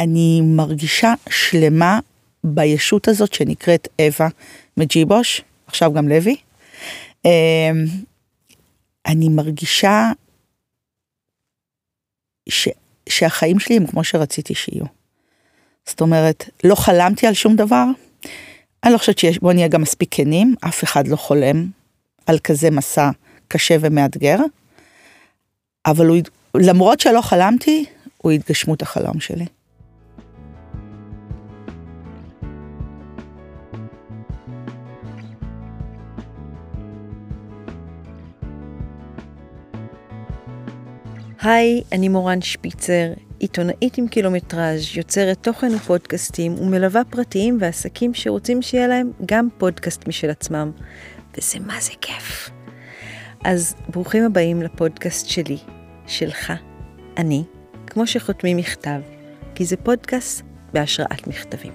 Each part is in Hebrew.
אני מרגישה שלמה בישות הזאת שנקראת אווה מג'יבוש, עכשיו גם לוי. אמ, אני מרגישה ש, שהחיים שלי הם כמו שרציתי שיהיו. זאת אומרת, לא חלמתי על שום דבר. אני לא חושבת שיש, בוא נהיה גם מספיק כנים, אף אחד לא חולם על כזה מסע קשה ומאתגר. אבל הוא, למרות שלא חלמתי, הוא התגשמות החלום שלי. היי, אני מורן שפיצר, עיתונאית עם קילומטראז', יוצרת תוכן ופודקאסטים ומלווה פרטיים ועסקים שרוצים שיהיה להם גם פודקאסט משל עצמם. וזה מה זה כיף. אז ברוכים הבאים לפודקאסט שלי, שלך, אני, כמו שחותמים מכתב, כי זה פודקאסט בהשראת מכתבים.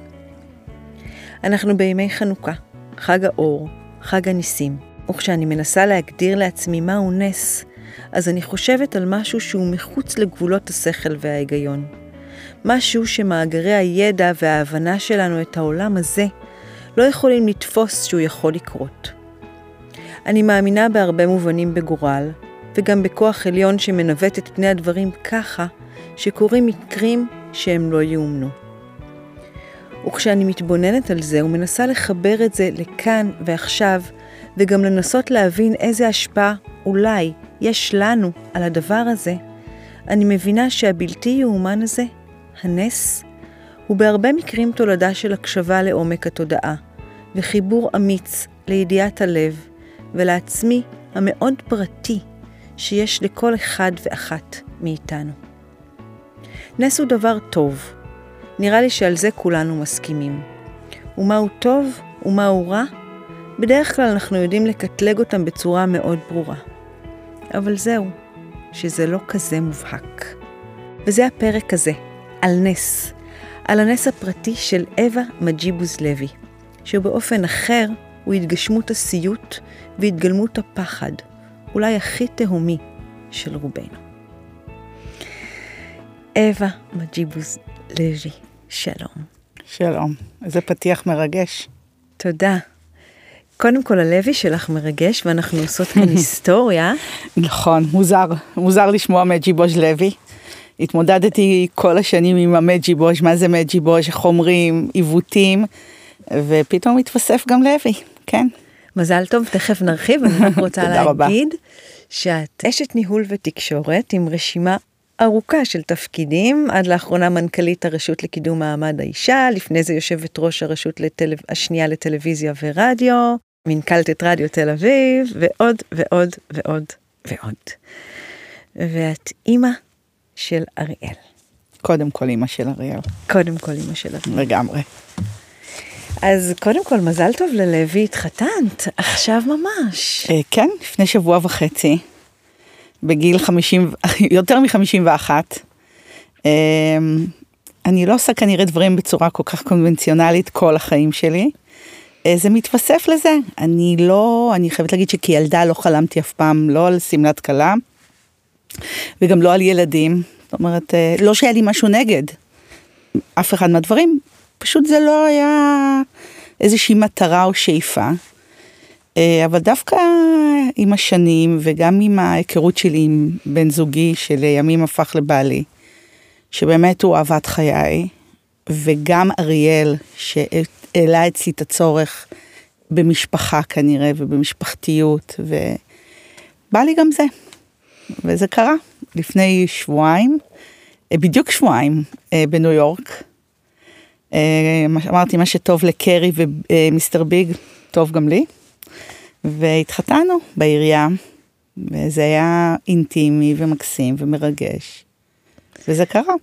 אנחנו בימי חנוכה, חג האור, חג הניסים, וכשאני מנסה להגדיר לעצמי מהו נס, אז אני חושבת על משהו שהוא מחוץ לגבולות השכל וההיגיון. משהו שמאגרי הידע וההבנה שלנו את העולם הזה לא יכולים לתפוס שהוא יכול לקרות. אני מאמינה בהרבה מובנים בגורל, וגם בכוח עליון שמנווט את פני הדברים ככה שקורים מקרים שהם לא יאומנו. וכשאני מתבוננת על זה ומנסה לחבר את זה לכאן ועכשיו, וגם לנסות להבין איזה השפעה אולי יש לנו על הדבר הזה, אני מבינה שהבלתי יאומן הזה, הנס, הוא בהרבה מקרים תולדה של הקשבה לעומק התודעה, וחיבור אמיץ לידיעת הלב, ולעצמי המאוד פרטי שיש לכל אחד ואחת מאיתנו. נס הוא דבר טוב. נראה לי שעל זה כולנו מסכימים. ומהו טוב ומהו רע? בדרך כלל אנחנו יודעים לקטלג אותם בצורה מאוד ברורה. אבל זהו, שזה לא כזה מובהק. וזה הפרק הזה, על נס, על הנס הפרטי של אווה מג'יבוז לוי, שבאופן אחר הוא התגשמות הסיוט והתגלמות הפחד, אולי הכי תהומי של רובנו. אווה מג'יבוז לוי, שלום. שלום, איזה פתיח מרגש. תודה. קודם כל הלוי שלך מרגש ואנחנו עושות כאן היסטוריה. נכון, מוזר, מוזר לשמוע מג'יבוש לוי. התמודדתי כל השנים עם המג'יבוש, מה זה מג'יבוש, איך אומרים, עיוותים, ופתאום התווסף גם לוי, כן. מזל טוב, תכף נרחיב, אני רק רוצה להגיד שאת אשת ניהול ותקשורת עם רשימה ארוכה של תפקידים, עד לאחרונה מנכ"לית הרשות לקידום מעמד האישה, לפני זה יושבת ראש הרשות לטל... השנייה לטלוויזיה ורדיו, מנכ"לת רדיו תל אביב, ועוד ועוד ועוד ועוד. ואת אימא של אריאל. קודם כל אימא של אריאל. קודם כל אימא של אריאל. לגמרי. אז קודם כל, מזל טוב ללוי, התחתנת, עכשיו ממש. אה, כן, לפני שבוע וחצי, בגיל 50, יותר מ-51. אה, אני לא עושה כנראה דברים בצורה כל כך קונבנציונלית כל החיים שלי. אה, זה מתווסף לזה. אני לא, אני חייבת להגיד שכילדה לא חלמתי אף פעם לא על שמלת כלה, וגם לא על ילדים. זאת אומרת, לא שהיה לי משהו נגד אף אחד מהדברים, פשוט זה לא היה איזושהי מטרה או שאיפה. אה, אבל דווקא עם השנים וגם עם ההיכרות שלי עם בן זוגי שלימים הפך לבעלי, שבאמת הוא אהבת חיי, וגם אריאל שהעלה אצלי את הצורך במשפחה כנראה ובמשפחתיות, ובא לי גם זה. וזה קרה לפני שבועיים, אה, בדיוק שבועיים אה, בניו יורק. אה, אמרתי, מה שטוב לקרי ומיסטר ביג, טוב גם לי. והתחתנו בעירייה, וזה היה אינטימי ומקסים ומרגש. וזה קרה.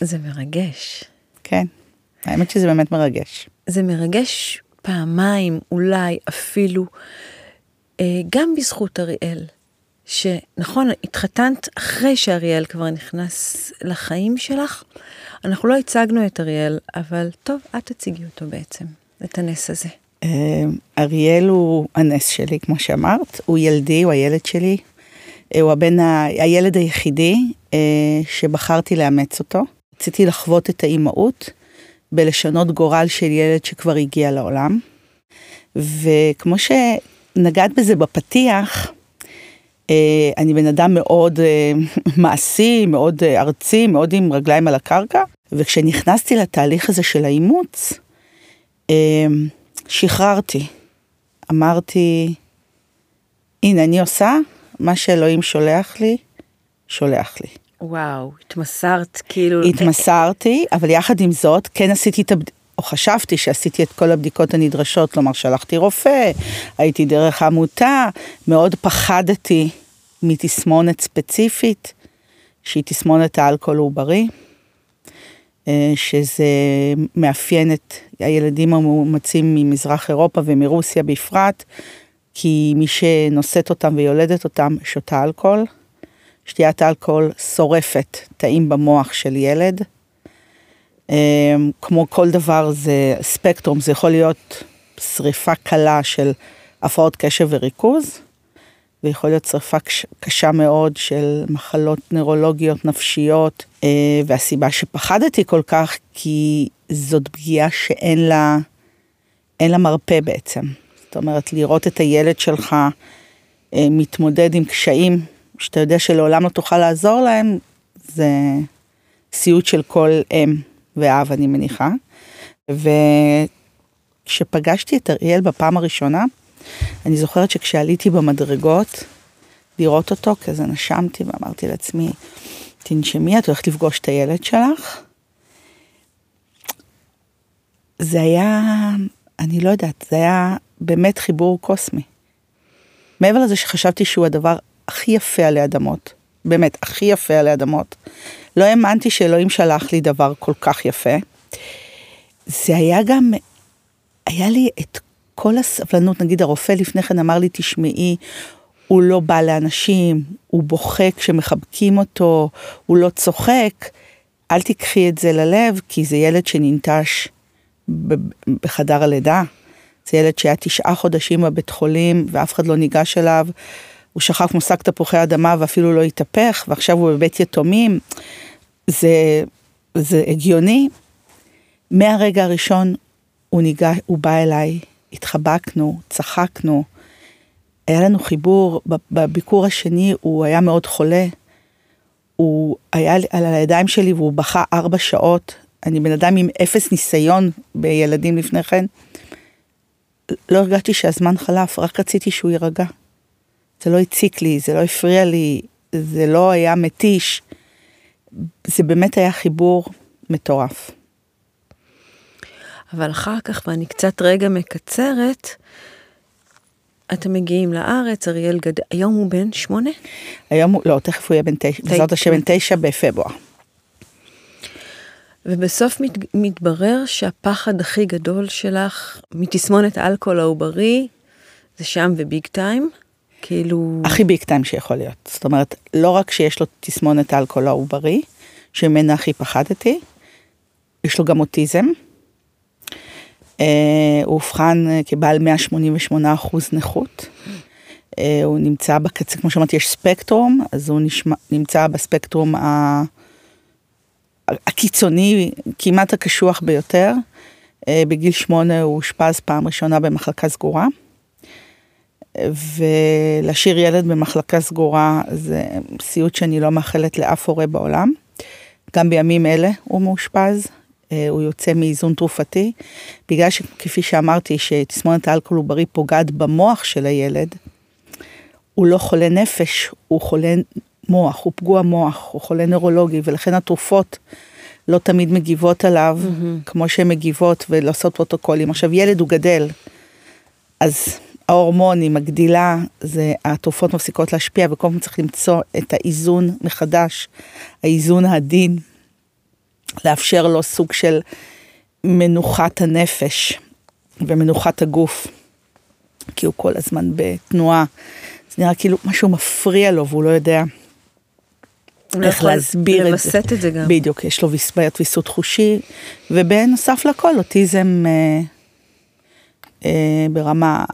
זה מרגש. כן, האמת שזה באמת מרגש. זה מרגש פעמיים, אולי אפילו, אה, גם בזכות אריאל. שנכון, התחתנת אחרי שאריאל כבר נכנס לחיים שלך. אנחנו לא הצגנו את אריאל, אבל טוב, את תציגי אותו בעצם, את הנס הזה. אה, אריאל הוא הנס שלי, כמו שאמרת, הוא ילדי, הוא הילד שלי. אה, הוא הבן, ה... הילד היחידי שבחרתי לאמץ אותו. רציתי לחוות את האימהות בלשנות גורל של ילד שכבר הגיע לעולם. וכמו שנגעת בזה בפתיח, אה, אני בן אדם מאוד אה, מעשי, מאוד אה, ארצי, מאוד עם רגליים על הקרקע, וכשנכנסתי לתהליך הזה של האימוץ, שחררתי. אמרתי, הנה, אני עושה מה שאלוהים שולח לי, שולח לי. וואו, התמסרת כאילו... התמסרתי, אבל יחד עם זאת, כן עשיתי את הבדיקה. או חשבתי שעשיתי את כל הבדיקות הנדרשות, כלומר שלחתי רופא, הייתי דרך עמותה, מאוד פחדתי מתסמונת ספציפית, שהיא תסמונת האלכוהול העוברי, אה, שזה מאפיין את הילדים המאומצים ממזרח אירופה ומרוסיה בפרט, כי מי שנושאת אותם ויולדת אותם שותה אלכוהול. שתיית אלכוהול שורפת תאים במוח של ילד. אה, כמו כל דבר זה ספקטרום, זה יכול להיות שריפה קלה של הפרעות קשב וריכוז, ויכול להיות שריפה קשה מאוד של מחלות נוירולוגיות, נפשיות, אה, והסיבה שפחדתי כל כך, כי זאת פגיעה שאין לה, אין לה מרפא בעצם. זאת אומרת, לראות את הילד שלך אה, מתמודד עם קשיים שאתה יודע שלעולם לא תוכל לעזור להם, זה סיוט של כל אם ואב, אני מניחה. וכשפגשתי את אריאל בפעם הראשונה, אני זוכרת שכשעליתי במדרגות לראות אותו, כזה נשמתי ואמרתי לעצמי, תנשמי, את הולכת לפגוש את הילד שלך. זה היה, אני לא יודעת, זה היה באמת חיבור קוסמי. מעבר לזה שחשבתי שהוא הדבר הכי יפה עלי אדמות, באמת, הכי יפה עלי אדמות. לא האמנתי שאלוהים שלח לי דבר כל כך יפה. זה היה גם, היה לי את כל הסבלנות, נגיד הרופא לפני כן אמר לי, תשמעי, הוא לא בא לאנשים, הוא בוכה כשמחבקים אותו, הוא לא צוחק, אל תיקחי את זה ללב, כי זה ילד שננטש בחדר הלידה. זה ילד שהיה תשעה חודשים בבית חולים ואף אחד לא ניגש אליו. הוא שכח כמו שק תפוחי אדמה ואפילו לא התהפך, ועכשיו הוא בבית יתומים. זה, זה הגיוני. מהרגע הראשון הוא ניגע, הוא בא אליי, התחבקנו, צחקנו, היה לנו חיבור, בביקור השני הוא היה מאוד חולה, הוא היה על הידיים שלי והוא בכה ארבע שעות, אני בן אדם עם אפס ניסיון בילדים לפני כן. לא הרגשתי שהזמן חלף, רק רציתי שהוא יירגע. זה לא הציק לי, זה לא הפריע לי, זה לא היה מתיש. זה באמת היה חיבור מטורף. אבל אחר כך, ואני קצת רגע מקצרת, אתם מגיעים לארץ, אריאל גד... היום הוא בן שמונה? היום הוא, לא, תכף הוא יהיה בן תשע, בעזרת השם בן תשע בפברואר. ובסוף מת, מתברר שהפחד הכי גדול שלך מתסמונת האלכוהול העוברי זה שם וביג טיים. כאילו... הכי ביג טיים שיכול להיות. זאת אומרת, לא רק שיש לו תסמונת האלכוהול העוברי, שממנה הכי פחדתי, יש לו גם אוטיזם. Uh, הוא אובחן uh, כבעל 188 אחוז נכות. Uh, הוא נמצא בקצה, כמו שאמרתי, יש ספקטרום, אז הוא נשמע, נמצא בספקטרום ה... הקיצוני, כמעט הקשוח ביותר. Uh, בגיל שמונה הוא אושפז פעם ראשונה במחלקה סגורה. ולהשאיר ילד במחלקה סגורה זה סיוט שאני לא מאחלת לאף הורה בעולם. גם בימים אלה הוא מאושפז, אה, הוא יוצא מאיזון תרופתי, בגלל שכפי שאמרתי שתסמונת האלכוהול עוברי פוגעת במוח של הילד, הוא לא חולה נפש, הוא חולה מוח, הוא פגוע מוח, הוא חולה נוירולוגי, ולכן התרופות לא תמיד מגיבות עליו mm-hmm. כמו שהן מגיבות ולעשות פרוטוקולים. עכשיו ילד הוא גדל, אז ההורמונים, הגדילה, זה התרופות מפסיקות להשפיע וכל פעם צריך למצוא את האיזון מחדש, האיזון העדין, לאפשר לו סוג של מנוחת הנפש ומנוחת הגוף, כי הוא כל הזמן בתנועה. זה נראה כאילו משהו מפריע לו והוא לא יודע איך להסביר את זה. לווסת את זה גם. בדיוק, יש לו בעיית ויסות חושי, ובנוסף לכל אוטיזם אה, אה, ברמה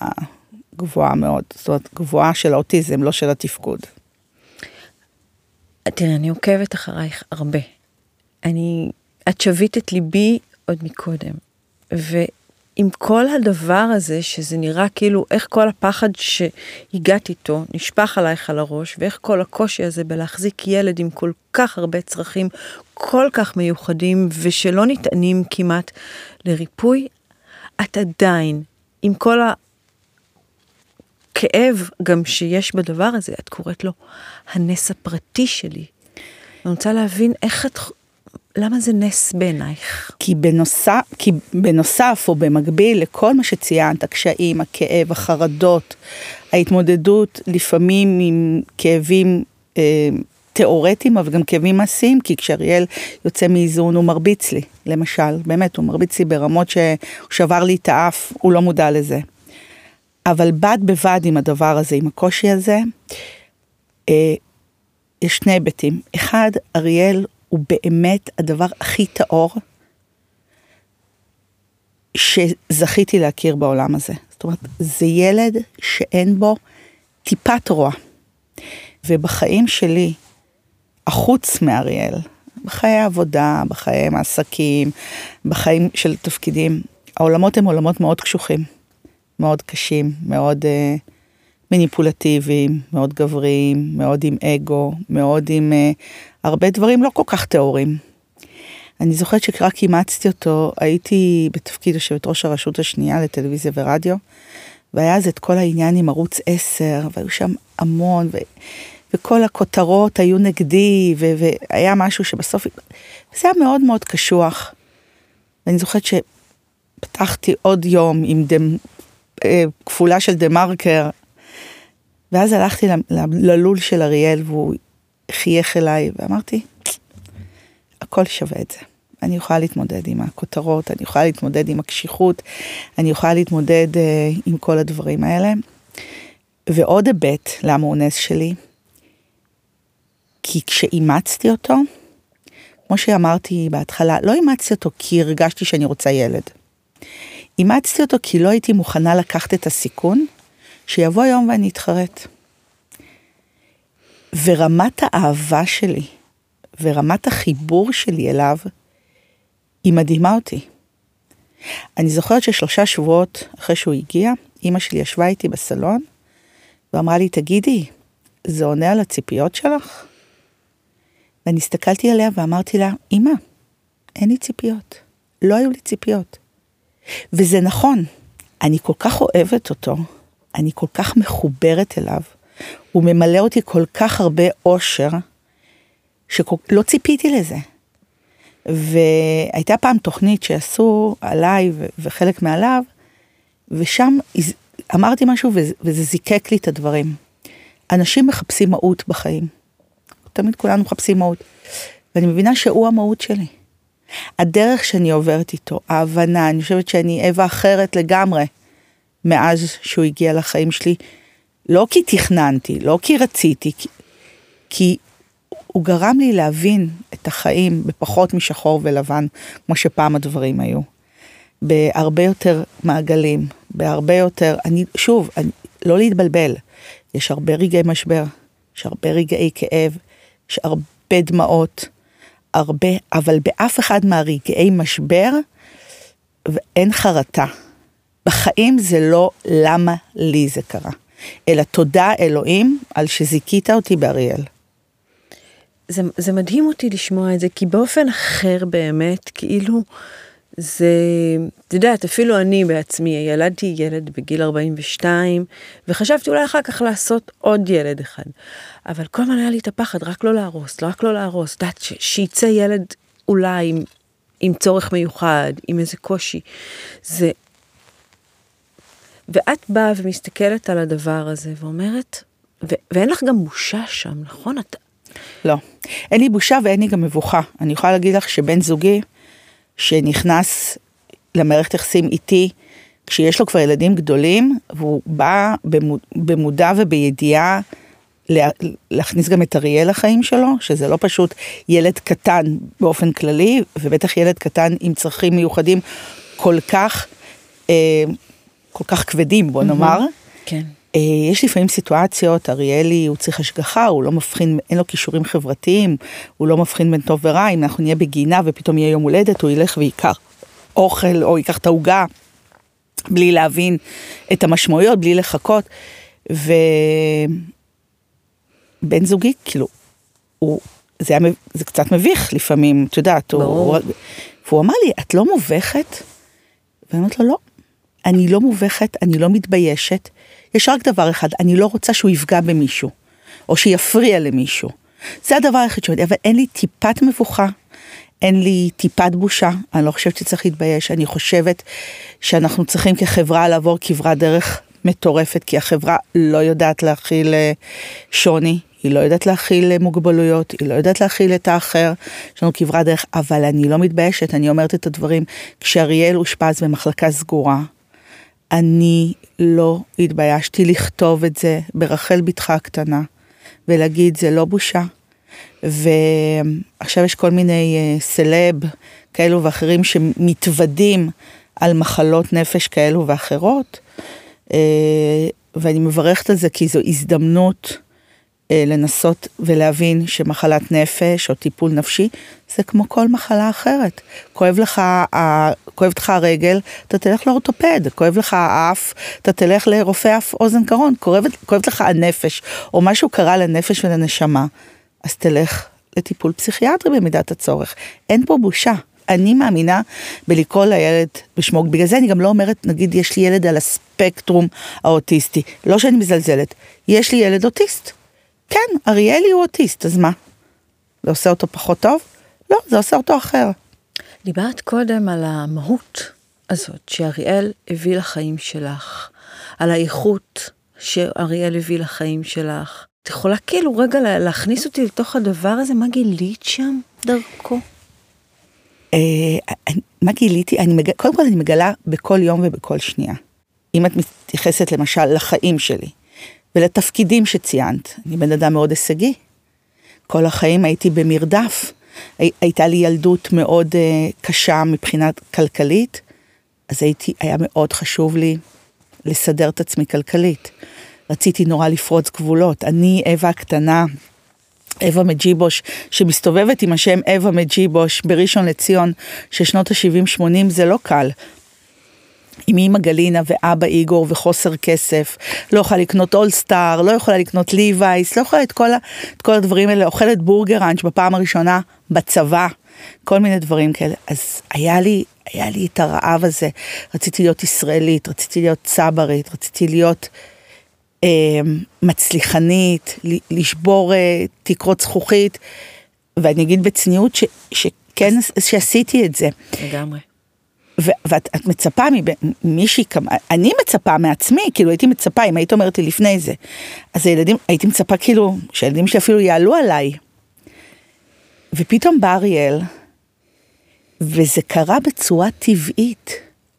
גבוהה מאוד, זאת אומרת גבוהה של האוטיזם, לא של התפקוד. תראה, אני עוקבת אחרייך הרבה. אני את שבית את ליבי עוד מקודם. ועם כל הדבר הזה, שזה נראה כאילו איך כל הפחד שהגעת איתו נשפך עלייך על הראש, ואיך כל הקושי הזה בלהחזיק ילד עם כל כך הרבה צרכים כל כך מיוחדים ושלא ניתנים כמעט לריפוי, את עדיין, עם כל הכאב גם שיש בדבר הזה, את קוראת לו הנס הפרטי שלי. אני רוצה להבין איך את, למה זה נס בעינייך? כי בנוסף, כי בנוסף או במקביל לכל מה שציינת, הקשיים, הכאב, החרדות, ההתמודדות לפעמים עם כאבים אה, תיאורטיים, אבל גם כאבים מעשיים, כי כשאריאל יוצא מאיזון הוא מרביץ לי, למשל, באמת, הוא מרביץ לי ברמות שהוא שבר לי את האף, הוא לא מודע לזה. אבל בד בבד עם הדבר הזה, עם הקושי הזה, אה, יש שני היבטים. אחד, אריאל הוא באמת הדבר הכי טהור שזכיתי להכיר בעולם הזה. זאת אומרת, זה ילד שאין בו טיפת רוע. ובחיים שלי, החוץ מאריאל, בחיי העבודה, בחיי העסקים, בחיים של תפקידים, העולמות הם עולמות מאוד קשוחים, מאוד קשים, מאוד uh, מניפולטיביים, מאוד גבריים, מאוד עם אגו, מאוד עם uh, הרבה דברים לא כל כך טהורים. אני זוכרת שרק אימצתי אותו, הייתי בתפקיד יושבת ראש הרשות השנייה לטלוויזיה ורדיו, והיה אז את כל העניין עם ערוץ 10, והיו שם המון, ו... וכל הכותרות היו נגדי, ו... והיה משהו שבסוף, זה היה מאוד מאוד קשוח. ואני זוכרת שפתחתי עוד יום עם דם... אה, כפולה של דה מרקר, ואז הלכתי ללול של אריאל והוא חייך אליי ואמרתי, הכל שווה את זה. אני יכולה להתמודד עם הכותרות, אני יכולה להתמודד עם הקשיחות, אני יכולה להתמודד uh, עם כל הדברים האלה. ועוד היבט למה הוא נס שלי, כי כשאימצתי אותו, כמו שאמרתי בהתחלה, לא אימצתי אותו כי הרגשתי שאני רוצה ילד. אימצתי אותו כי לא הייתי מוכנה לקחת את הסיכון שיבוא יום ואני אתחרט. ורמת האהבה שלי ורמת החיבור שלי אליו, היא מדהימה אותי. אני זוכרת ששלושה שבועות אחרי שהוא הגיע, אימא שלי ישבה איתי בסלון ואמרה לי, תגידי, זה עונה על הציפיות שלך? ואני הסתכלתי עליה ואמרתי לה, אמא, אין לי ציפיות. לא היו לי ציפיות. וזה נכון, אני כל כך אוהבת אותו, אני כל כך מחוברת אליו, הוא ממלא אותי כל כך הרבה אושר, שלא ציפיתי לזה. והייתה פעם תוכנית שעשו עליי וחלק מעליו, ושם אמרתי משהו וזה זיקק לי את הדברים. אנשים מחפשים מהות בחיים. תמיד כולנו מחפשים מהות. ואני מבינה שהוא המהות שלי. הדרך שאני עוברת איתו, ההבנה, אני חושבת שאני אווה אחרת לגמרי מאז שהוא הגיע לחיים שלי. לא כי תכננתי, לא כי רציתי, כי, כי הוא גרם לי להבין את החיים בפחות משחור ולבן, כמו שפעם הדברים היו. בהרבה יותר מעגלים, בהרבה יותר, אני, שוב, אני, לא להתבלבל, יש הרבה רגעי משבר, יש הרבה רגעי כאב, יש הרבה דמעות, הרבה, אבל באף אחד מהרגעי משבר אין חרטה. בחיים זה לא למה לי זה קרה, אלא תודה אלוהים על שזיכית אותי באריאל. זה, זה מדהים אותי לשמוע את זה, כי באופן אחר באמת, כאילו, זה, את יודעת, אפילו אני בעצמי, ילדתי ילד בגיל 42, וחשבתי אולי אחר כך לעשות עוד ילד אחד. אבל כל הזמן היה לי את הפחד, רק לא להרוס, רק לא להרוס, את יודעת, שיצא ילד אולי עם, עם צורך מיוחד, עם איזה קושי. זה... ואת באה ומסתכלת על הדבר הזה ואומרת, ו- ואין לך גם בושה שם, נכון? את, לא. אין לי בושה ואין לי גם מבוכה. אני יכולה להגיד לך שבן זוגי, שנכנס למערכת יחסים איתי, כשיש לו כבר ילדים גדולים, והוא בא במודע ובידיעה להכניס גם את אריאל לחיים שלו, שזה לא פשוט ילד קטן באופן כללי, ובטח ילד קטן עם צרכים מיוחדים כל כך, אה, כל כך כבדים, בוא נאמר. כן. אה, יש לפעמים סיטואציות, אריאלי הוא צריך השגחה, הוא לא מבחין, אין לו כישורים חברתיים, הוא לא מבחין בין טוב ורע, אם אנחנו נהיה בגינה ופתאום יהיה יום הולדת, הוא ילך וייקח אוכל או ייקח את העוגה, בלי להבין את המשמעויות, בלי לחכות. ובן זוגי, כאילו, הוא, זה, היה, זה קצת מביך לפעמים, את יודעת, ברור. הוא, והוא אמר לי, את לא מובכת? ואני אומרת לו, לא, אני לא מובכת, אני לא מתביישת, יש רק דבר אחד, אני לא רוצה שהוא יפגע במישהו, או שיפריע למישהו. זה הדבר היחיד שאומרתי, אבל אין לי טיפת מבוכה, אין לי טיפת בושה, אני לא חושבת שצריך להתבייש, אני חושבת שאנחנו צריכים כחברה לעבור כברת דרך מטורפת, כי החברה לא יודעת להכיל אה, שוני, היא לא יודעת להכיל אה, מוגבלויות, היא לא יודעת להכיל את האחר, יש לנו כברת דרך, אבל אני לא מתביישת, אני אומרת את הדברים. כשאריאל אושפז במחלקה סגורה, אני לא התביישתי לכתוב את זה ברחל בתך הקטנה, ולהגיד זה לא בושה. ועכשיו יש כל מיני אה, סלב כאלו ואחרים שמתוודים על מחלות נפש כאלו ואחרות, אה, ואני מברכת על זה כי זו הזדמנות לנסות ולהבין שמחלת נפש או טיפול נפשי זה כמו כל מחלה אחרת. כואב לך, כואבת לך הרגל, אתה תלך לאורתופד, כואב לך האף, אתה תלך לרופא אף אוזן קרון, כואבת, כואבת לך הנפש, או משהו קרה לנפש ולנשמה, אז תלך לטיפול פסיכיאטרי במידת הצורך. אין פה בושה. אני מאמינה בלקרוא לילד בשמו, בגלל זה אני גם לא אומרת, נגיד, יש לי ילד על הספקטרום האוטיסטי. לא שאני מזלזלת, יש לי ילד אוטיסט. כן, אריאלי הוא אוטיסט, אז מה? זה עושה אותו פחות טוב? לא, זה עושה אותו אחר. דיברת קודם על המהות הזאת שאריאל הביא לחיים שלך, על האיכות שאריאל הביא לחיים שלך. את יכולה כאילו רגע להכניס אותי לתוך הדבר הזה? מה גילית שם דרכו? אה, מה גיליתי? אני מג... קודם כל אני מגלה בכל יום ובכל שנייה. אם את מתייחסת למשל לחיים שלי ולתפקידים שציינת, אני בן אדם מאוד הישגי. כל החיים הייתי במרדף. הי... הייתה לי ילדות מאוד uh, קשה מבחינת כלכלית, אז הייתי, היה מאוד חשוב לי לסדר את עצמי כלכלית. רציתי נורא לפרוץ גבולות. אני, אווה הקטנה, אווה מג'יבוש, שמסתובבת עם השם אווה מג'יבוש בראשון לציון, ששנות ה-70-80 זה לא קל. עם אימא גלינה ואבא איגור וחוסר כסף, לא יכולה לקנות אולסטאר, לא יכולה לקנות ליווייס, לא יכולה את כל, ה, את כל הדברים האלה, אוכלת בורגראנץ' בפעם הראשונה בצבא, כל מיני דברים כאלה. אז היה לי, היה לי את הרעב הזה, רציתי להיות ישראלית, רציתי להיות צברית, רציתי להיות... אה, מצליחנית, לשבור אה, תקרות זכוכית, ואני אגיד בצניעות ש, שכן, שעשיתי את זה. לגמרי. ואת את מצפה ממישהי, אני מצפה מעצמי, כאילו הייתי מצפה, אם היית אומרת לי לפני זה, אז הילדים, הייתי מצפה כאילו, שהילדים שלי אפילו יעלו עליי. ופתאום בא אריאל, וזה קרה בצורה טבעית,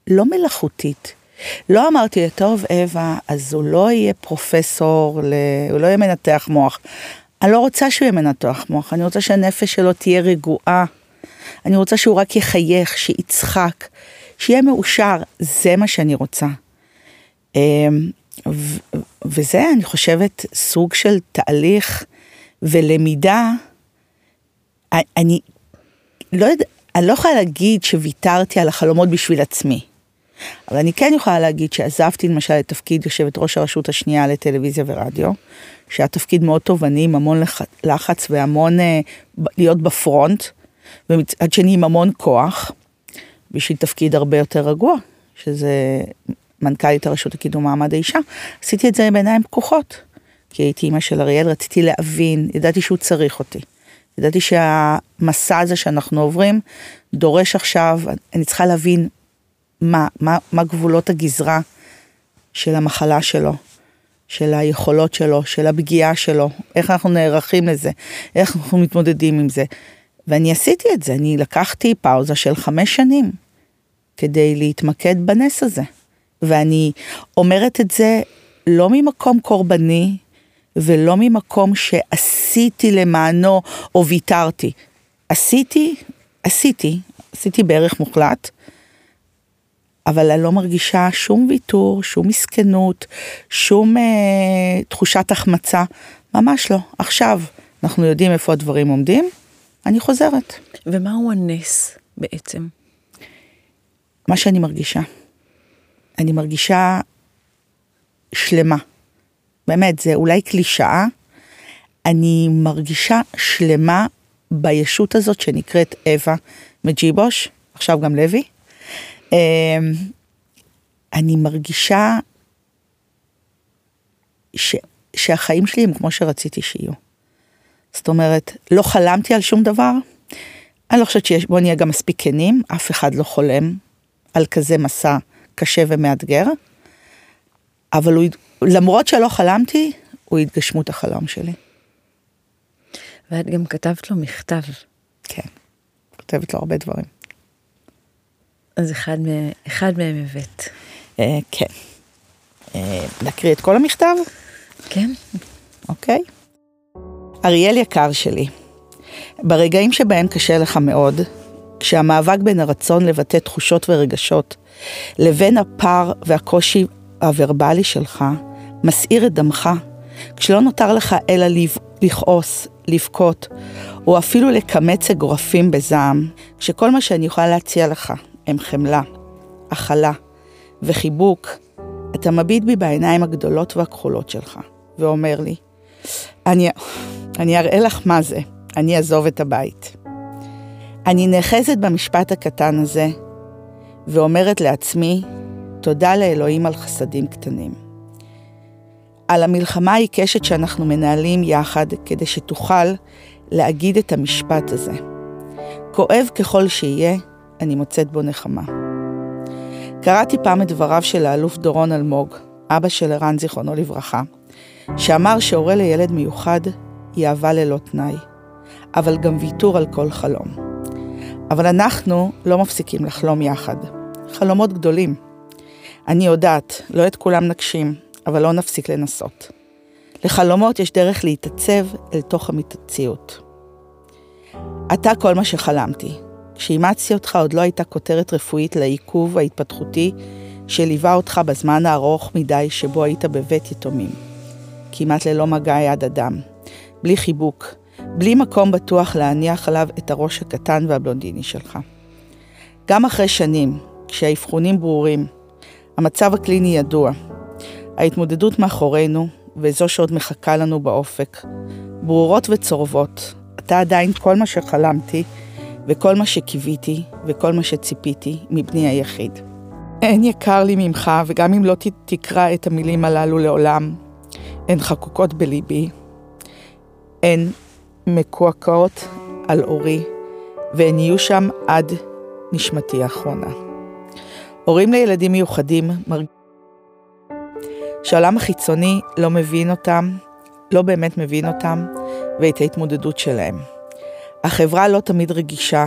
לא מלאכותית. לא אמרתי, טוב, אווה, אז הוא לא יהיה פרופסור, הוא לא יהיה מנתח מוח. אני לא רוצה שהוא יהיה מנתח מוח, אני רוצה שהנפש שלו תהיה רגועה. אני רוצה שהוא רק יחייך, שיצחק, שיהיה מאושר, זה מה שאני רוצה. אמ, וזה, אני חושבת, סוג של תהליך ולמידה. אני לא, יודע, אני לא יכולה להגיד שוויתרתי על החלומות בשביל עצמי. אבל אני כן יכולה להגיד שעזבתי למשל את תפקיד יושבת ראש הרשות השנייה לטלוויזיה ורדיו, שהיה תפקיד מאוד תובעני עם המון לחץ והמון אה, להיות בפרונט, ומצד שני עם המון כוח, בשביל תפקיד הרבה יותר רגוע, שזה מנכ"לית הרשות לקידום מעמד האישה. עשיתי את זה בעיניים פקוחות, כי הייתי אימא של אריאל, רציתי להבין, ידעתי שהוא צריך אותי. ידעתי שהמסע הזה שאנחנו עוברים דורש עכשיו, אני צריכה להבין מה, מה, מה גבולות הגזרה של המחלה שלו, של היכולות שלו, של הפגיעה שלו, איך אנחנו נערכים לזה, איך אנחנו מתמודדים עם זה. ואני עשיתי את זה, אני לקחתי פאוזה של חמש שנים כדי להתמקד בנס הזה. ואני אומרת את זה לא ממקום קורבני ולא ממקום שעשיתי למענו או ויתרתי. עשיתי, עשיתי, עשיתי בערך מוחלט, אבל אני לא מרגישה שום ויתור, שום מסכנות, שום אה, תחושת החמצה, ממש לא. עכשיו אנחנו יודעים איפה הדברים עומדים, אני חוזרת. ומהו הנס בעצם? מה שאני מרגישה. אני מרגישה שלמה. באמת, זה אולי קלישאה. אני מרגישה שלמה בישות הזאת שנקראת אווה מג'יבוש, עכשיו גם לוי. אמ, אני מרגישה ש, שהחיים שלי הם כמו שרציתי שיהיו. זאת אומרת, לא חלמתי על שום דבר. אני לא חושבת שיש, בוא נהיה גם מספיק כנים, אף אחד לא חולם על כזה מסע קשה ומאתגר. אבל הוא, למרות שלא חלמתי, הוא התגשמות החלום שלי. ואת גם כתבת לו מכתב. כן, כותבת לו הרבה דברים. אז אחד, אחד מהם הבאת. אה, כן. אה, להקריא את כל המכתב? כן. אוקיי. אריאל יקר שלי, ברגעים שבהם קשה לך מאוד, כשהמאבק בין הרצון לבטא תחושות ורגשות לבין הפער והקושי הוורבלי שלך מסעיר את דמך, כשלא נותר לך אלא לכעוס, לבכות, או אפילו לקמץ אגרופים בזעם, כשכל מה שאני יכולה להציע לך הם חמלה, הכלה וחיבוק, אתה מביט בי בעיניים הגדולות והכחולות שלך, ואומר לי, אני, אני אראה לך מה זה, אני אעזוב את הבית. אני נאחזת במשפט הקטן הזה, ואומרת לעצמי, תודה לאלוהים על חסדים קטנים. על המלחמה העיקשת שאנחנו מנהלים יחד כדי שתוכל להגיד את המשפט הזה. כואב ככל שיהיה, אני מוצאת בו נחמה. קראתי פעם את דבריו של האלוף דורון אלמוג, אבא של ערן זיכרונו לברכה, שאמר שהורה לילד מיוחד היא אהבה ללא תנאי, אבל גם ויתור על כל חלום. אבל אנחנו לא מפסיקים לחלום יחד. חלומות גדולים. אני יודעת, לא את כולם נגשים, אבל לא נפסיק לנסות. לחלומות יש דרך להתעצב אל תוך המציאות. אתה כל מה שחלמתי. כשאימצתי אותך עוד לא הייתה כותרת רפואית לעיכוב ההתפתחותי שליווה אותך בזמן הארוך מדי שבו היית בבית יתומים. כמעט ללא מגע יד אדם, בלי חיבוק, בלי מקום בטוח להניח עליו את הראש הקטן והבלונדיני שלך. גם אחרי שנים, כשהאבחונים ברורים, המצב הקליני ידוע, ההתמודדות מאחורינו, וזו שעוד מחכה לנו באופק, ברורות וצורבות, אתה עדיין כל מה שחלמתי, וכל מה שקיוויתי, וכל מה שציפיתי מבני היחיד. אין יקר לי ממך, וגם אם לא תקרא את המילים הללו לעולם, הן חקוקות בליבי, הן מקועקעות על אורי, והן יהיו שם עד נשמתי האחרונה. הורים לילדים מיוחדים מרגישים שהעולם החיצוני לא מבין אותם, לא באמת מבין אותם, ואת ההתמודדות שלהם. החברה לא תמיד רגישה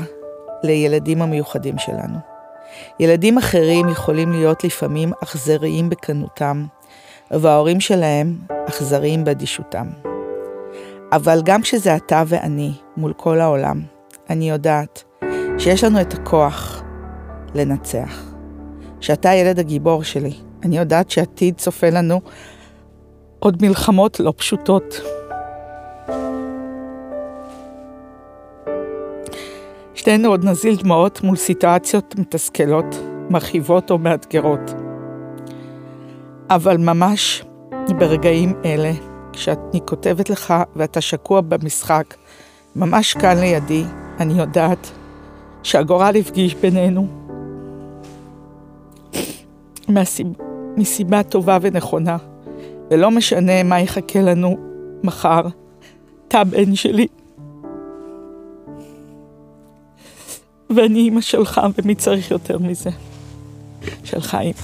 לילדים המיוחדים שלנו. ילדים אחרים יכולים להיות לפעמים אכזריים בקנותם, וההורים שלהם אכזריים באדישותם. אבל גם כשזה אתה ואני מול כל העולם, אני יודעת שיש לנו את הכוח לנצח. שאתה הילד הגיבור שלי. אני יודעת שעתיד צופה לנו עוד מלחמות לא פשוטות. שנינו עוד נזיל דמעות מול סיטואציות מתסכלות, מרחיבות או מאתגרות. אבל ממש ברגעים אלה, כשאני כותבת לך ואתה שקוע במשחק, ממש כאן לידי, אני יודעת שהגורל הפגיש בינינו מהסיב... מסיבה טובה ונכונה, ולא משנה מה יחכה לנו מחר, אתה בן שלי. ואני אימא שלך, ומי צריך יותר מזה? של חיים.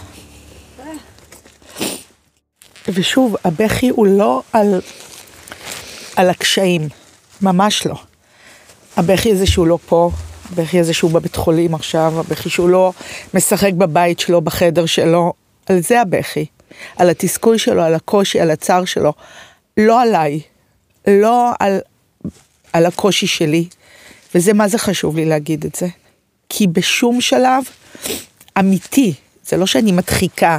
ושוב, הבכי הוא לא על, על הקשיים, ממש לא. הבכי הזה שהוא לא פה, הבכי הזה שהוא בבית חולים עכשיו, הבכי שהוא לא משחק בבית שלו, בחדר שלו, על זה הבכי. על התסכול שלו, על הקושי, על הצער שלו. לא עליי, לא על, על הקושי שלי. וזה מה זה חשוב לי להגיד את זה. כי בשום שלב, אמיתי, זה לא שאני מדחיקה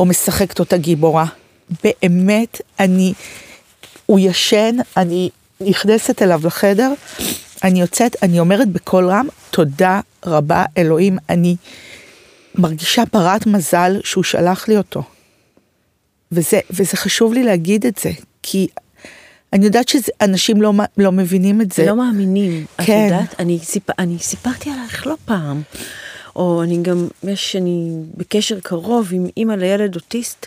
או משחקת אותה גיבורה. באמת, אני, הוא ישן, אני נכנסת אליו לחדר, אני יוצאת, אני אומרת בקול רם, תודה רבה אלוהים, אני מרגישה ברת מזל שהוא שלח לי אותו. וזה, וזה חשוב לי להגיד את זה, כי אני יודעת שאנשים לא, לא מבינים את זה. לא מאמינים. כן. את יודעת, אני, סיפ... אני סיפרתי עלייך לא פעם, או אני גם, יש, אני בקשר קרוב עם אימא לילד אוטיסט,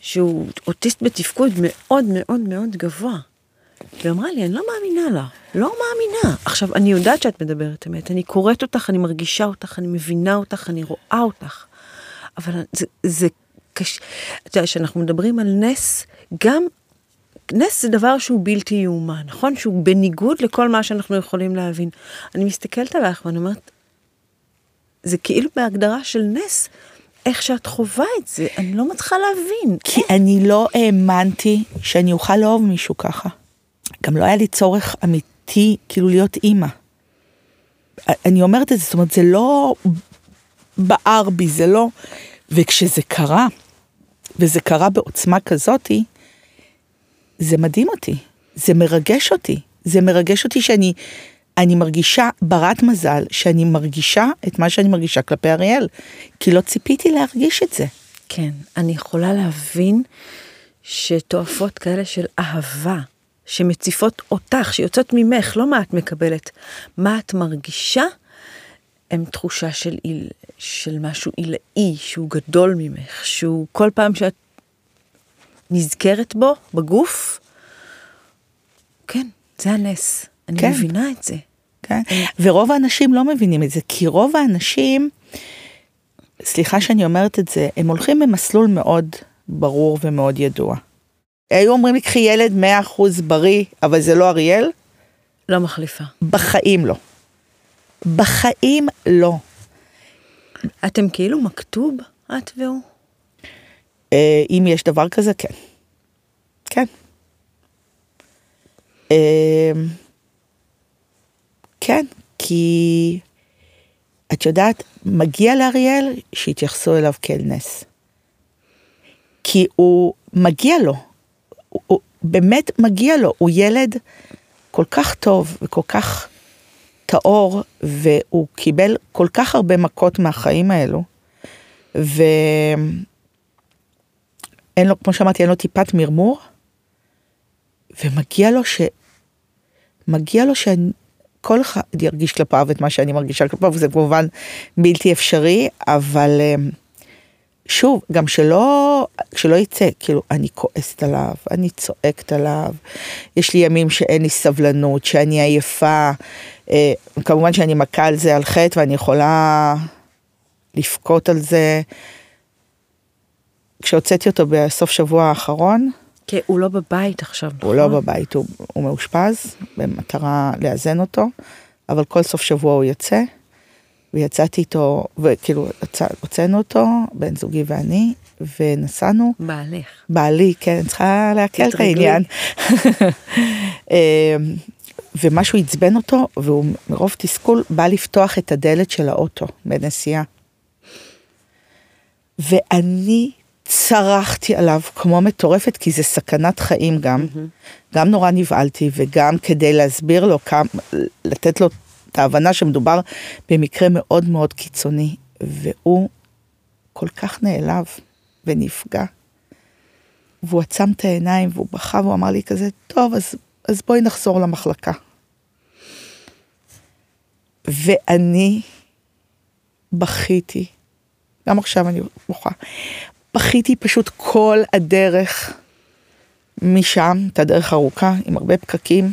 שהוא אוטיסט בתפקוד מאוד מאוד מאוד גבוה. והיא אמרה לי, אני לא מאמינה לה, לא מאמינה. עכשיו, אני יודעת שאת מדברת אמת, אני קוראת אותך, אני מרגישה אותך, אני מבינה אותך, אני רואה אותך. אבל זה, זה קשה, אתה יודע, כשאנחנו מדברים על נס, גם נס זה דבר שהוא בלתי יאומן, נכון? שהוא בניגוד לכל מה שאנחנו יכולים להבין. אני מסתכלת עליך ואני אומרת, זה כאילו בהגדרה של נס, איך שאת חווה את זה, אני לא מצליחה להבין. כי אני לא האמנתי שאני אוכל לאהוב מישהו ככה. גם לא היה לי צורך אמיתי כאילו להיות אימא. אני אומרת את זה, זאת אומרת, זה לא בער בי, זה לא... וכשזה קרה, וזה קרה בעוצמה כזאתי, זה מדהים אותי, זה מרגש אותי, זה מרגש אותי שאני אני מרגישה ברת מזל, שאני מרגישה את מה שאני מרגישה כלפי אריאל, כי לא ציפיתי להרגיש את זה. כן, אני יכולה להבין שתועפות כאלה של אהבה, שמציפות אותך, שיוצאות ממך, לא מה את מקבלת, מה את מרגישה, הם תחושה של, איל, של משהו עילאי, שהוא גדול ממך, שהוא כל פעם שאת נזכרת בו, בגוף, כן, זה הנס. אני כן. מבינה את זה. כן, ורוב האנשים לא מבינים את זה, כי רוב האנשים, סליחה שאני אומרת את זה, הם הולכים במסלול מאוד ברור ומאוד ידוע. היו אומרים לי, קחי ילד 100% בריא, אבל זה לא אריאל? לא מחליפה. בחיים לא. בחיים לא. אתם כאילו מכתוב, את והוא? אה, אם יש דבר כזה, כן. כן. כן, כי את יודעת, מגיע לאריאל שיתייחסו אליו כאל נס. כי הוא מגיע לו, הוא, הוא באמת מגיע לו, הוא ילד כל כך טוב וכל כך טהור, והוא קיבל כל כך הרבה מכות מהחיים האלו, ואין לו, כמו שאמרתי, אין לו טיפת מרמור, ומגיע לו ש... מגיע לו שכל אחד ירגיש כלפיו את מה שאני מרגישה כלפיו, וזה כמובן בלתי אפשרי, אבל אמ, שוב, גם שלא, שלא יצא, כאילו, אני כועסת עליו, אני צועקת עליו, יש לי ימים שאין לי סבלנות, שאני עייפה, אה, כמובן שאני מכה על זה על חטא ואני יכולה לבכות על זה. כשהוצאתי אותו בסוף שבוע האחרון, כי הוא לא בבית עכשיו, נכון? הוא לא בבית, הוא, הוא מאושפז במטרה לאזן אותו, אבל כל סוף שבוע הוא יוצא, ויצאתי איתו, וכאילו הוצאנו אותו, בן זוגי ואני, ונסענו. בעלך. בעלי, כן, צריכה להקל את העניין. אמ, ומשהו עצבן אותו, והוא מרוב תסכול בא לפתוח את הדלת של האוטו בנסיעה. ואני צרחתי עליו כמו מטורפת, כי זה סכנת חיים גם. Mm-hmm. גם נורא נבהלתי, וגם כדי להסביר לו, כמה, לתת לו את ההבנה שמדובר במקרה מאוד מאוד קיצוני, והוא כל כך נעלב ונפגע. והוא עצם את העיניים והוא בכה והוא אמר לי כזה, טוב, אז, אז בואי נחזור למחלקה. ואני בכיתי, גם עכשיו אני בוכה, בכיתי פשוט כל הדרך משם, את הדרך ארוכה, עם הרבה פקקים.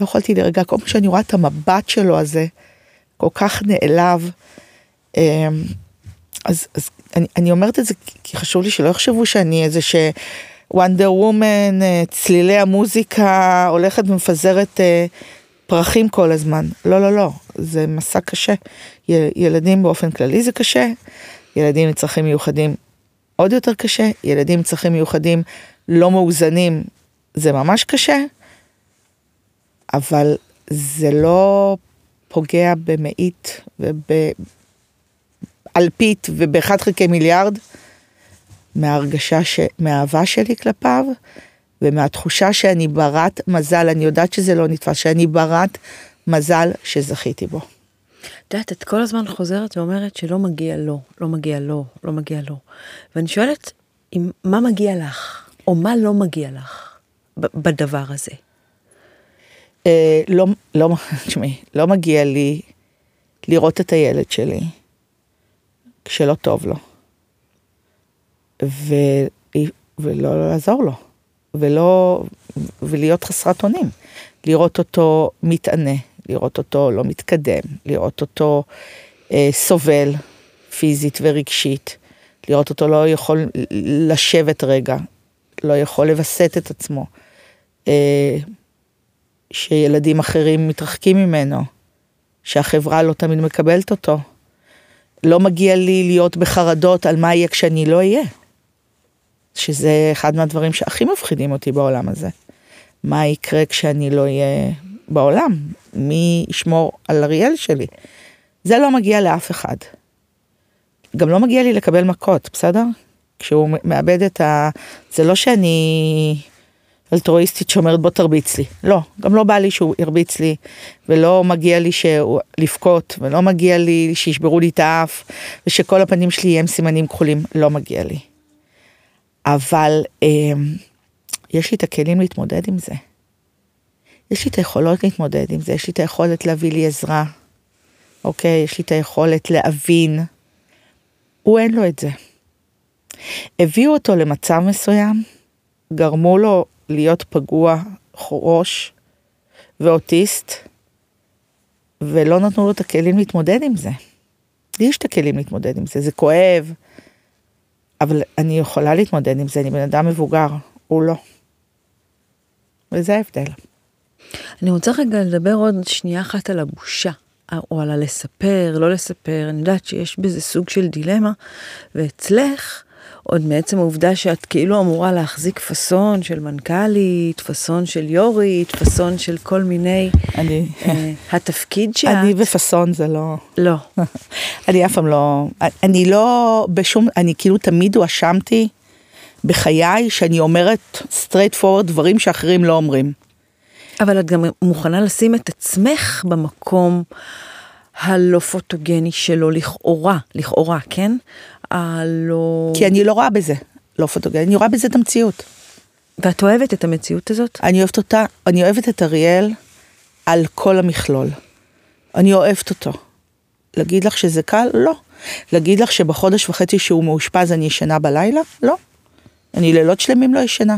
לא יכולתי לרגע, כל פעם שאני רואה את המבט שלו הזה, כל כך נעלב. אמ, אז, אז אני, אני אומרת את זה כי חשוב לי שלא יחשבו שאני איזה ש... וונדר וומן, אה, צלילי המוזיקה הולכת ומפזרת אה, פרחים כל הזמן. לא, לא, לא, זה מסע קשה. ילדים באופן כללי זה קשה, ילדים עם צרכים מיוחדים עוד יותר קשה, ילדים עם צרכים מיוחדים לא מאוזנים זה ממש קשה, אבל זה לא פוגע במאית ובאף אלפית ובאחד חלקי מיליארד, מההרגשה, ש... מהאהבה שלי כלפיו, ומהתחושה שאני ברת מזל, אני יודעת שזה לא נתפס, שאני ברת מזל שזכיתי בו. את יודעת, את כל הזמן חוזרת ואומרת שלא מגיע לו, לא מגיע לו, לא מגיע לו. ואני שואלת, אם, מה מגיע לך, או מה לא מגיע לך בדבר הזה? אה, לא, לא, תשמעי, לא מגיע לי לראות את הילד שלי כשלא טוב לו, ו, ולא לעזור לו, ולא, ולהיות חסרת אונים, לראות אותו מתענה, לראות אותו לא מתקדם, לראות אותו אה, סובל פיזית ורגשית, לראות אותו לא יכול לשבת רגע, לא יכול לווסת את עצמו, אה, שילדים אחרים מתרחקים ממנו, שהחברה לא תמיד מקבלת אותו. לא מגיע לי להיות בחרדות על מה יהיה כשאני לא אהיה. שזה אחד מהדברים שהכי מפחידים אותי בעולם הזה. מה יקרה כשאני לא אהיה בעולם? מי ישמור על אריאל שלי? זה לא מגיע לאף אחד. גם לא מגיע לי לקבל מכות, בסדר? כשהוא מאבד את ה... זה לא שאני אלטרואיסטית שאומרת בוא תרביץ לי. לא, גם לא בא לי שהוא ירביץ לי, ולא מגיע לי שהוא... לבכות, ולא מגיע לי שישברו לי את האף, ושכל הפנים שלי יהיו סימנים כחולים, לא מגיע לי. אבל אה, יש לי את הכלים להתמודד עם זה. יש לי את היכולות להתמודד עם זה, יש לי את היכולת להביא לי עזרה, אוקיי? יש לי את היכולת להבין. הוא אין לו את זה. הביאו אותו למצב מסוים, גרמו לו להיות פגוע ראש ואוטיסט, ולא נתנו לו את הכלים להתמודד עם זה. לי יש את הכלים להתמודד עם זה, זה כואב, אבל אני יכולה להתמודד עם זה, אני בן אדם מבוגר, הוא לא. וזה ההבדל. אני רוצה רגע לדבר עוד שנייה אחת על הבושה, או על הלספר, לא לספר, אני יודעת שיש בזה סוג של דילמה, ואצלך, עוד מעצם העובדה שאת כאילו אמורה להחזיק פאסון של מנכ"לית, פאסון של יורית, פאסון של כל מיני, אני, uh, התפקיד שאת... אני ופאסון זה לא... לא. אני אף פעם לא... אני לא בשום... אני כאילו תמיד הואשמתי בחיי שאני אומרת straight forward דברים שאחרים לא אומרים. אבל את גם מוכנה לשים את עצמך במקום הלא פוטוגני שלו, לכאורה, לכאורה, כן? הלא... כי אני לא רואה בזה לא פוטוגני, אני רואה בזה את המציאות. ואת אוהבת את המציאות הזאת? אני אוהבת אותה, אני אוהבת את אריאל על כל המכלול. אני אוהבת אותו. להגיד לך שזה קל? לא. להגיד לך שבחודש וחצי שהוא מאושפז אני ישנה בלילה? לא. אני לילות שלמים לא ישנה.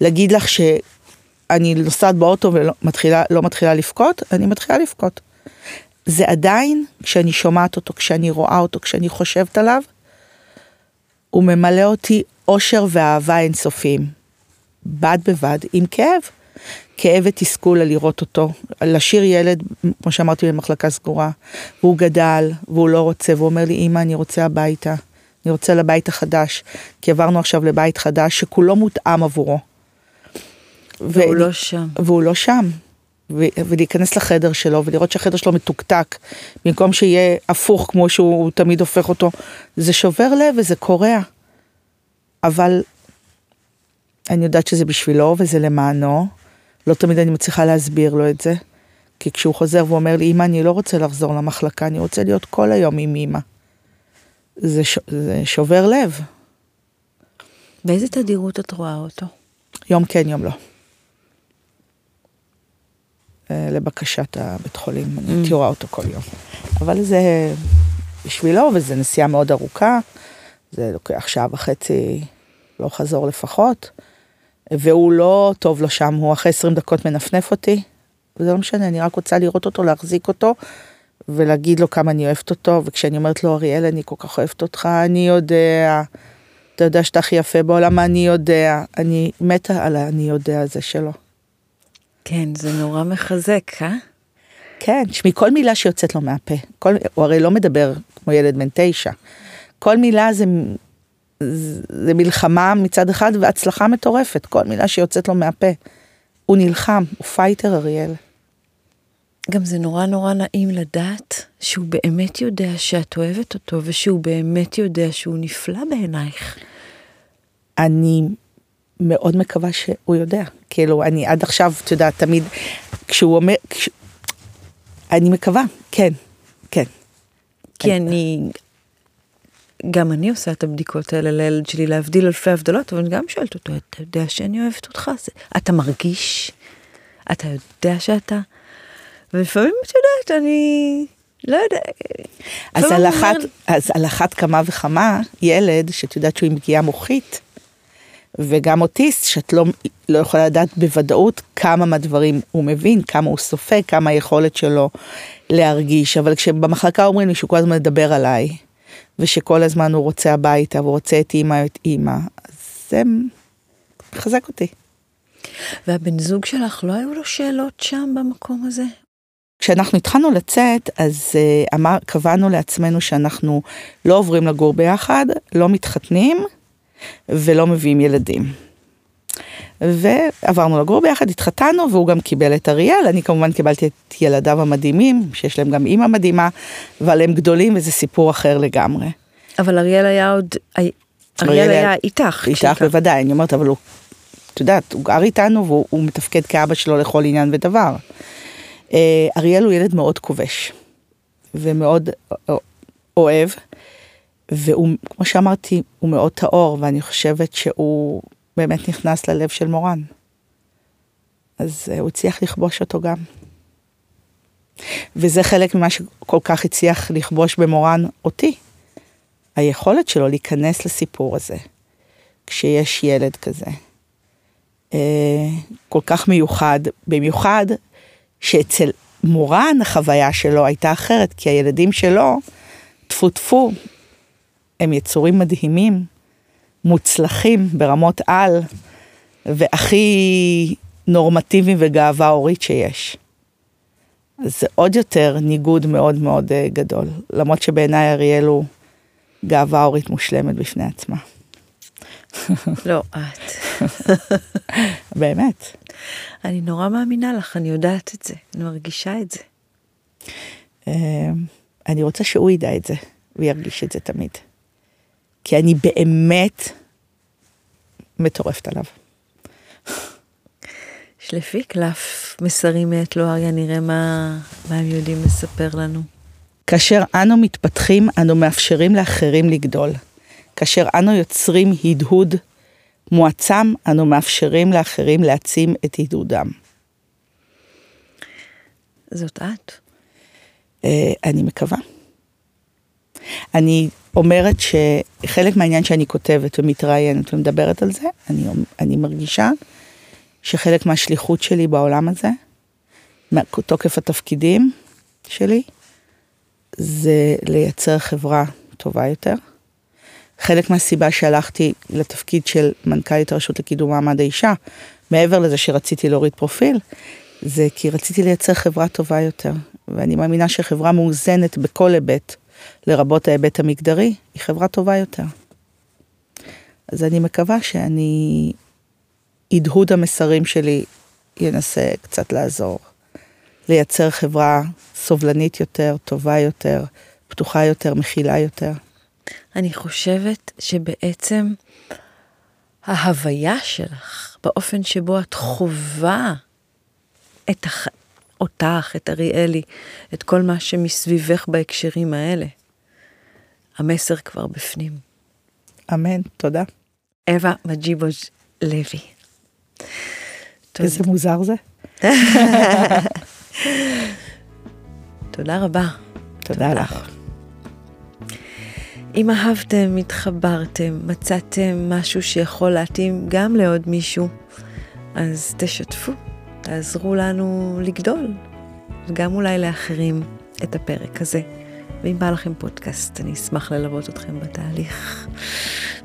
להגיד לך שאני נוסעת באוטו ולא מתחילה, לא מתחילה לבכות? אני מתחילה לבכות. זה עדיין, כשאני שומעת אותו, כשאני רואה אותו, כשאני חושבת עליו, הוא ממלא אותי אושר ואהבה אינסופיים. בד בבד עם כאב. כאב ותסכול על לראות אותו, להשאיר ילד, כמו שאמרתי, במחלקה סגורה, והוא גדל, והוא לא רוצה, והוא אומר לי, אמא, אני רוצה הביתה, אני רוצה לבית החדש, כי עברנו עכשיו לבית חדש שכולו מותאם עבורו. והוא ו... לא שם. והוא לא שם. ו- ולהיכנס לחדר שלו ולראות שהחדר שלו מתוקתק, במקום שיהיה הפוך כמו שהוא תמיד הופך אותו, זה שובר לב וזה קורע. אבל אני יודעת שזה בשבילו וזה למענו, לא תמיד אני מצליחה להסביר לו את זה, כי כשהוא חוזר ואומר לי, אמא, אני לא רוצה לחזור למחלקה, אני רוצה להיות כל היום עם אמא. זה, ש... זה שובר לב. באיזה תדירות את רואה אותו? יום כן, יום לא. אה, לבקשת הבית חולים, mm. אני הייתי רואה אותו כל יום. אבל זה בשבילו, וזו נסיעה מאוד ארוכה, זה לוקח שעה וחצי, לא חזור לפחות, והוא לא טוב לו שם, הוא אחרי 20 דקות מנפנף אותי, וזה לא משנה, אני רק רוצה לראות אותו, להחזיק אותו, ולהגיד לו כמה אני אוהבת אותו, וכשאני אומרת לו, אריאל, אני כל כך אוהבת אותך, אני יודע, אתה יודע שאתה הכי יפה בעולם, אני יודע, אני מתה על ה"אני יודע" הזה שלו. כן, זה נורא מחזק, אה? כן, תשמעי, כל מילה שיוצאת לו מהפה, כל, הוא הרי לא מדבר כמו ילד בן תשע. כל מילה זה, זה מלחמה מצד אחד והצלחה מטורפת, כל מילה שיוצאת לו מהפה. הוא נלחם, הוא fighter אריאל. גם זה נורא נורא נעים לדעת שהוא באמת יודע שאת אוהבת אותו, ושהוא באמת יודע שהוא נפלא בעינייך. אני מאוד מקווה שהוא יודע. כאילו, אני עד עכשיו, את יודעת, תמיד, כשהוא אומר, כש... אני מקווה, כן, כן. כי אני, גם אני עושה את הבדיקות האלה לילד שלי, להבדיל אלפי הבדלות, אבל אני גם שואלת אותו, אתה יודע שאני אוהבת אותך? זה, אתה מרגיש? אתה יודע שאתה? ולפעמים, את יודעת, אני לא יודע. אז על, אחת, אומר, אז על אחת כמה וכמה, ילד שאת יודעת שהוא עם פגיעה מוחית, וגם אוטיסט, שאת לא, לא יכולה לדעת בוודאות כמה מהדברים הוא מבין, כמה הוא סופג, כמה היכולת שלו להרגיש, אבל כשבמחלקה אומרים לי שהוא כל הזמן מדבר עליי, ושכל הזמן הוא רוצה הביתה, והוא רוצה את אימא, את אימא, אז זה מחזק אותי. והבן זוג שלך, לא היו לו שאלות שם במקום הזה? כשאנחנו התחלנו לצאת, אז uh, אמר, קבענו לעצמנו שאנחנו לא עוברים לגור ביחד, לא מתחתנים ולא מביאים ילדים. ועברנו לגור ביחד, התחתנו, והוא גם קיבל את אריאל, אני כמובן קיבלתי את ילדיו המדהימים, שיש להם גם אימא מדהימה, אבל הם גדולים וזה סיפור אחר לגמרי. אבל אריאל היה עוד, אריאל היה איתך. איתך. בוודאי, אני אומרת, אבל הוא, את יודעת, הוא גר איתנו והוא הוא מתפקד כאבא שלו לכל עניין ודבר. אה, אריאל הוא ילד מאוד כובש, ומאוד אה, אוהב, והוא, כמו שאמרתי, הוא מאוד טהור, ואני חושבת שהוא באמת נכנס ללב של מורן. אז אה, הוא הצליח לכבוש אותו גם. וזה חלק ממה שכל כך הצליח לכבוש במורן אותי. היכולת שלו להיכנס לסיפור הזה, כשיש ילד כזה, אה, כל כך מיוחד, במיוחד שאצל מורן החוויה שלו הייתה אחרת, כי הילדים שלו, טפו טפו, הם יצורים מדהימים, מוצלחים ברמות על, והכי נורמטיביים וגאווה הורית שיש. זה עוד יותר ניגוד מאוד מאוד אה, גדול, למרות שבעיניי אריאל הוא גאווה הורית מושלמת בפני עצמה. לא, את. באמת. אני נורא מאמינה לך, אני יודעת את זה, אני מרגישה את זה. אה, אני רוצה שהוא ידע את זה, וירגיש את זה תמיד. כי אני באמת מטורפת עליו. יש לפי קלף מסרים מאת לא אריה, נראה מה, מה הם יודעים לספר לנו. כאשר אנו מתפתחים, אנו מאפשרים לאחרים לגדול. כאשר אנו יוצרים הדהוד מועצם, אנו מאפשרים לאחרים להעצים את הדהודם. זאת את. אה, אני מקווה. אני אומרת שחלק מהעניין שאני כותבת ומתראיינת ומדברת על זה, אני, אני מרגישה שחלק מהשליחות שלי בעולם הזה, מתוקף התפקידים שלי, זה לייצר חברה טובה יותר. חלק מהסיבה שהלכתי לתפקיד של מנכ"לית הרשות לקידום מעמד האישה, מעבר לזה שרציתי להוריד פרופיל, זה כי רציתי לייצר חברה טובה יותר. ואני מאמינה שחברה מאוזנת בכל היבט, לרבות ההיבט המגדרי, היא חברה טובה יותר. אז אני מקווה שאני, הדהוד המסרים שלי ינסה קצת לעזור. לייצר חברה סובלנית יותר, טובה יותר, פתוחה יותר, מכילה יותר. אני חושבת שבעצם ההוויה שלך, באופן שבו את חווה את הח... אותך, את אריאלי, את כל מה שמסביבך בהקשרים האלה, המסר כבר בפנים. אמן, תודה. אווה מג'יבוז' לוי. איזה מוזר זה. תודה רבה. תודה לך. אם אהבתם, התחברתם, מצאתם משהו שיכול להתאים גם לעוד מישהו, אז תשתפו, תעזרו לנו לגדול, וגם אולי לאחרים את הפרק הזה. ואם בא לכם פודקאסט, אני אשמח ללוות אתכם בתהליך.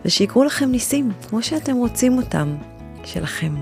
ושיקרו לכם ניסים, כמו שאתם רוצים אותם, שלכם.